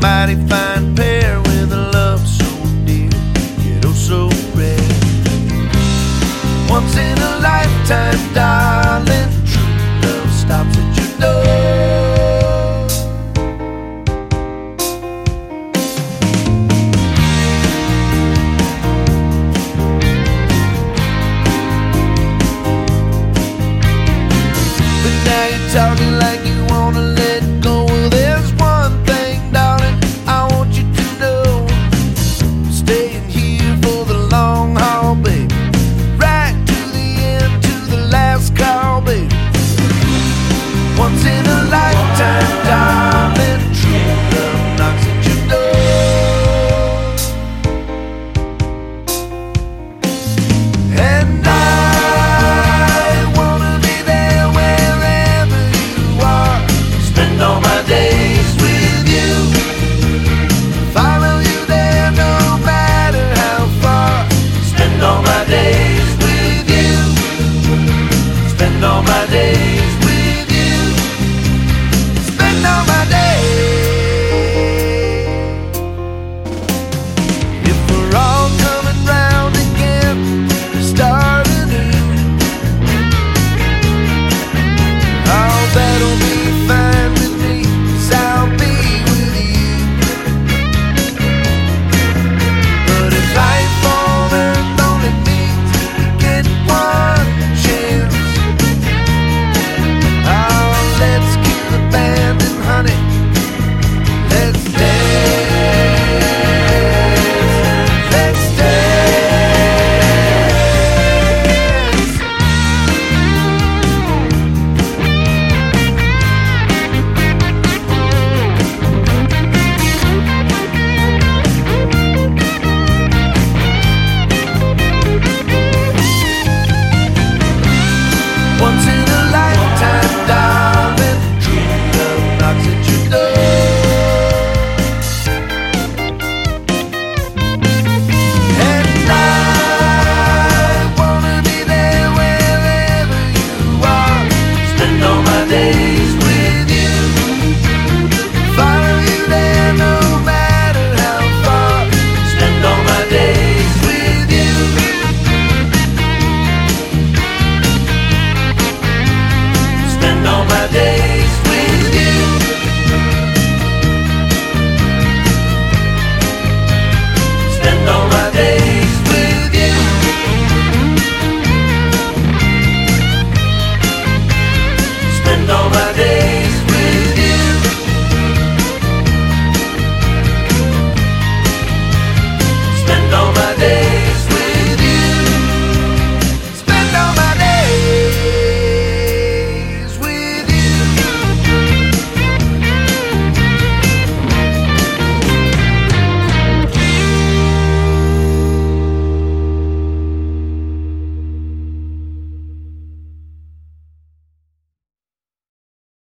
mighty fine pair with a love so dear, yet oh so rare. Once in a lifetime, darling, true love stops at your door. But now you're talking like no matter.